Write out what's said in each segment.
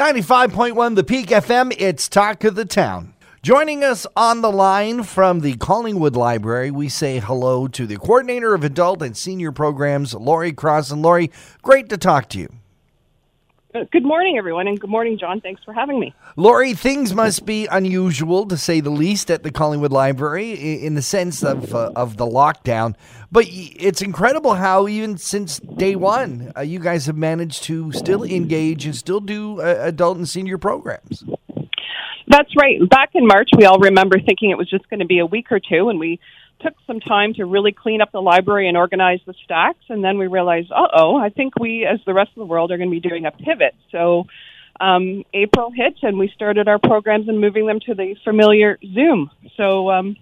95.1 The Peak FM, it's Talk of the Town. Joining us on the line from the Collingwood Library, we say hello to the coordinator of adult and senior programs, Lori Cross. And Lori, great to talk to you. Uh, Good morning, everyone, and good morning, John. Thanks for having me. Lori, things must be unusual to say the least at the Collingwood Library in the sense of uh, of the lockdown. But it's incredible how even since day one, uh, you guys have managed to still engage and still do uh, adult and senior programs. That's right. Back in March, we all remember thinking it was just going to be a week or two, and we took some time to really clean up the library and organize the stacks. And then we realized, uh oh, I think we, as the rest of the world, are going to be doing a pivot. So um, April hit, and we started our programs and moving them to the familiar Zoom. So, um,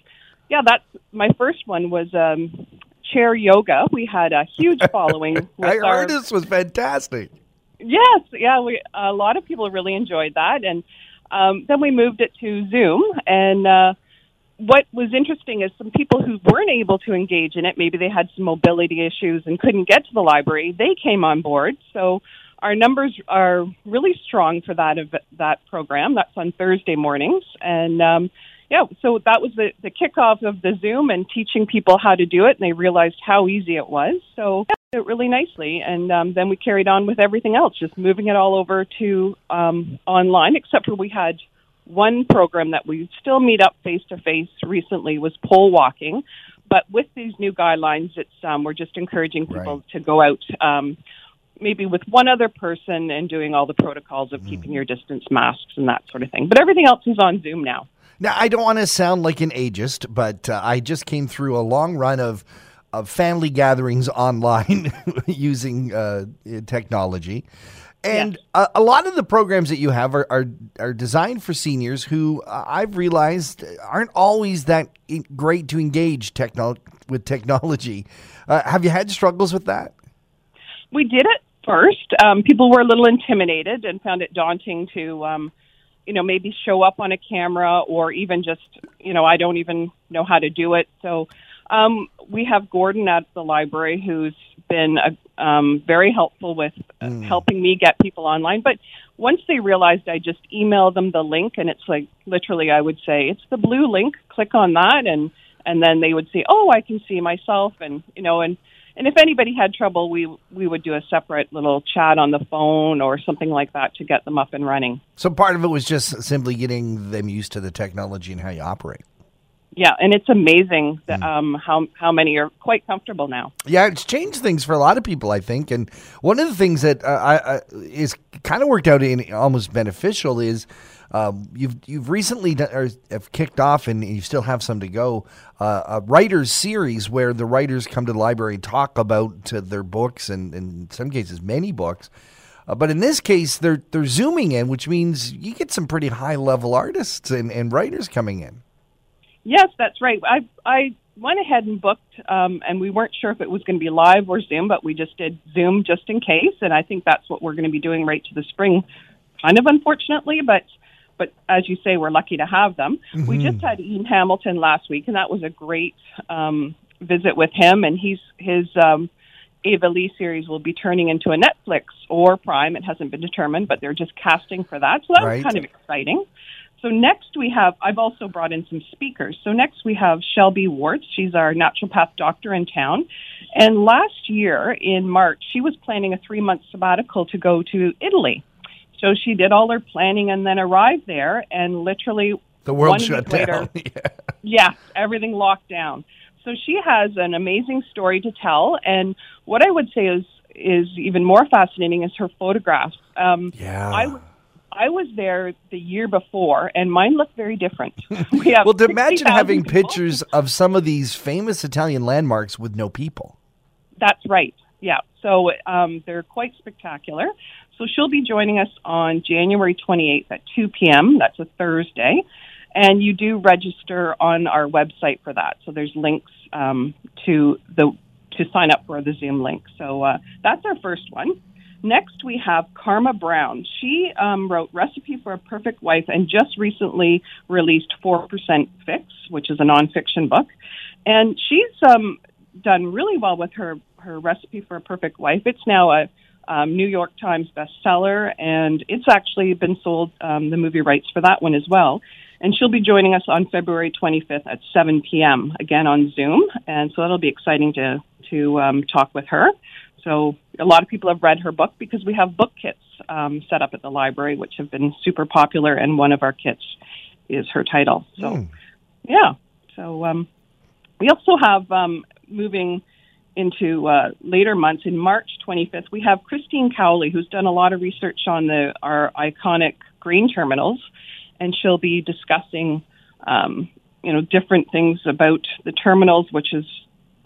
yeah, that's my first one was um, chair yoga. We had a huge following. With I our, heard this was fantastic. Yes, yeah, we a lot of people really enjoyed that, and um, then we moved it to Zoom. And uh, what was interesting is some people who weren't able to engage in it, maybe they had some mobility issues and couldn't get to the library, they came on board. So our numbers are really strong for that ev- that program. That's on Thursday mornings, and um, yeah, so that was the the kickoff of the Zoom and teaching people how to do it, and they realized how easy it was. So yeah, it really nicely, and um, then we carried on with everything else, just moving it all over to um, online. Except for we had one program that we still meet up face to face recently was pole walking, but with these new guidelines, it's um, we're just encouraging people Right. to go out. Um, maybe with one other person and doing all the protocols of keeping your distance masks and that sort of thing. But everything else is on Zoom now. Now, I don't want to sound like an ageist, but uh, I just came through a long run of of family gatherings online using uh, technology. And Yes. a, a lot of the programs that you have are, are, are designed for seniors who uh, I've realized aren't always that great to engage techno- with technology. Uh, have you had struggles with that? we did it first. Um, people were a little intimidated and found it daunting to, um, you know, maybe show up on a camera or even just, you know, I don't even know how to do it. So um, we have Gordon at the library who's been uh um, very helpful with uh, helping me get people online. But once they realized I just email them the link and it's like literally I would say, it's the blue link, click on that and and then they would say, oh, I can see myself and, you know, and and if anybody had trouble, we we would do a separate little chat on the phone or something like that to get them up and running. So part of it was just simply getting them used to the technology and how you operate. Yeah, and it's amazing that, um, how how many are quite comfortable now. Yeah, it's changed things for a lot of people, I think. And one of the things that uh, I, I, is kind of worked out in almost beneficial is um, you've you've recently done, or have kicked off, and you still have some to go. Uh, a writers series where the writers come to the library and talk about uh, their books, and, and in some cases many books. Uh, but in this case, they're they're zooming in, which means you get some pretty high level artists and, and writers coming in. Yes, that's right. I I went ahead and booked, um, and we weren't sure if it was going to be live or Zoom, but we just did Zoom just in case, and I think that's what we're going to be doing right to the spring. Kind of unfortunately, but but as you say, we're lucky to have them. We just had Ian Hamilton last week, and that was a great um, visit with him, and he's his. Um, Ava Lee series will be turning into a Netflix or Prime. It hasn't been determined, but they're just casting for that. So that Right. was kind of exciting. So next we have, I've also brought in some speakers. So next we have Shelby Wart. She's our naturopath doctor in town. And last year in March, she was planning a three month sabbatical to go to Italy. So she did all her planning and then arrived there and literally The world one shut down. later, yeah. Yes, everything locked down. So she has an amazing story to tell, and what I would say is is even more fascinating is her photographs. Um, Yeah. I was I was there the year before, and mine looked very different. we have Well, imagine having people. pictures of some of these famous Italian landmarks with no people. That's right. Yeah. So um, they're quite spectacular. So she'll be joining us on January 28th at 2 p.m. That's a Thursday. And you do register on our website for that. So there's links um, to the to sign up for the Zoom link. So uh, that's our first one. Next, we have Karma Brown. She um, wrote Recipe for a Perfect Wife and just recently released 4% Fix, which is a nonfiction book. And she's um, done really well with her, her Recipe for a Perfect Wife. It's now a, um, New York Times bestseller, and it's actually been sold um, the movie rights for that one as well. And she'll be joining us on February 25th at 7 p.m. again on Zoom, and so that'll be exciting to to um, talk with her. So a lot of people have read her book because we have book kits um, set up at the library, which have been super popular, and one of our kits is her title. So, mm. yeah. So um, we also have um, moving into uh, later months in March 25th. We have Christine Cowley, who's done a lot of research on the our iconic grain terminals, and she'll be discussing, um, you know, different things about the terminals, which is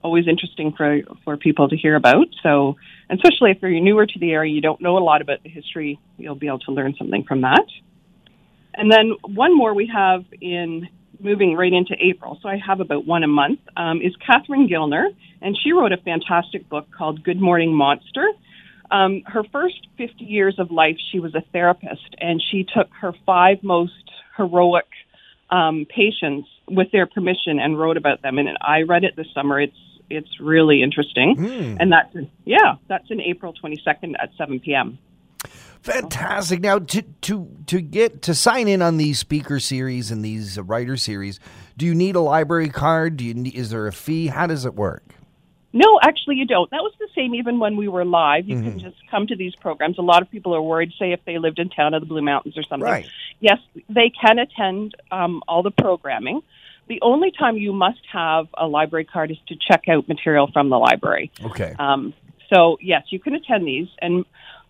always interesting for for people to hear about. So, especially if you're newer to the area, you don't know a lot about the history, you'll be able to learn something from that. And then one more we have in moving right into April, so I have about one a month, um, is Catherine Gildiner, and she wrote a fantastic book called Good Morning Monster. Um, her first 50 years of life, she was a therapist, and she took her five most heroic um, patients with their permission and wrote about them. And I read it this summer. It's it's really interesting, mm. and that's yeah, that's in April 22nd at 7 p.m. Fantastic. Now to to to get to sign in on these speaker series and these writer series, do you need a library card? Do you need, is there a fee? How does it work? No, actually, you don't. That was the same even when we were live. You mm-hmm. can just come to these programs. A lot of people are worried, say, if they lived in town of the Blue Mountains or something. Right. Yes, they can attend um, all the programming. The only time you must have a library card is to check out material from the library. Okay. Um, so, yes, you can attend these. And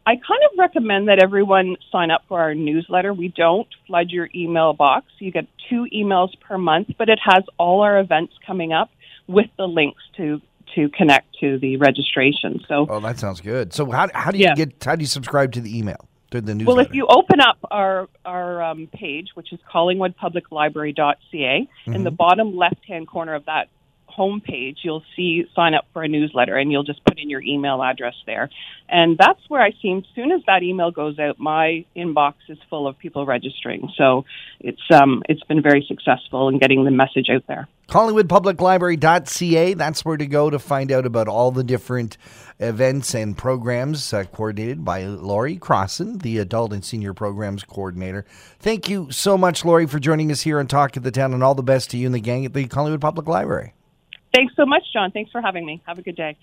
I kind of recommend that everyone sign up for our newsletter. We don't flood your email box. You get two emails per month, but it has all our events coming up with the links to to connect to the registration. So, oh, that sounds good. So, how how do you yeah. get how do you subscribe to the email? The newsletter? Well, if you open up our our um, page, which is collingwoodpubliclibrary.ca, mm-hmm. in the bottom left hand corner of that homepage, you'll see sign up for a newsletter and you'll just put in your email address there. And that's where I see, as soon as that email goes out, my inbox is full of people registering. So it's, um, it's been very successful in getting the message out there. CollingwoodPublicLibrary.ca, that's where to go to find out about all the different events and programs uh, coordinated by Lori Crossan, the Adult and Senior Programs Coordinator. Thank you so much, Lori, for joining us here on Talk of the Town, and all the best to you and the gang at the Collingwood Public Library. Thanks so much, John. Thanks for having me. Have a good day.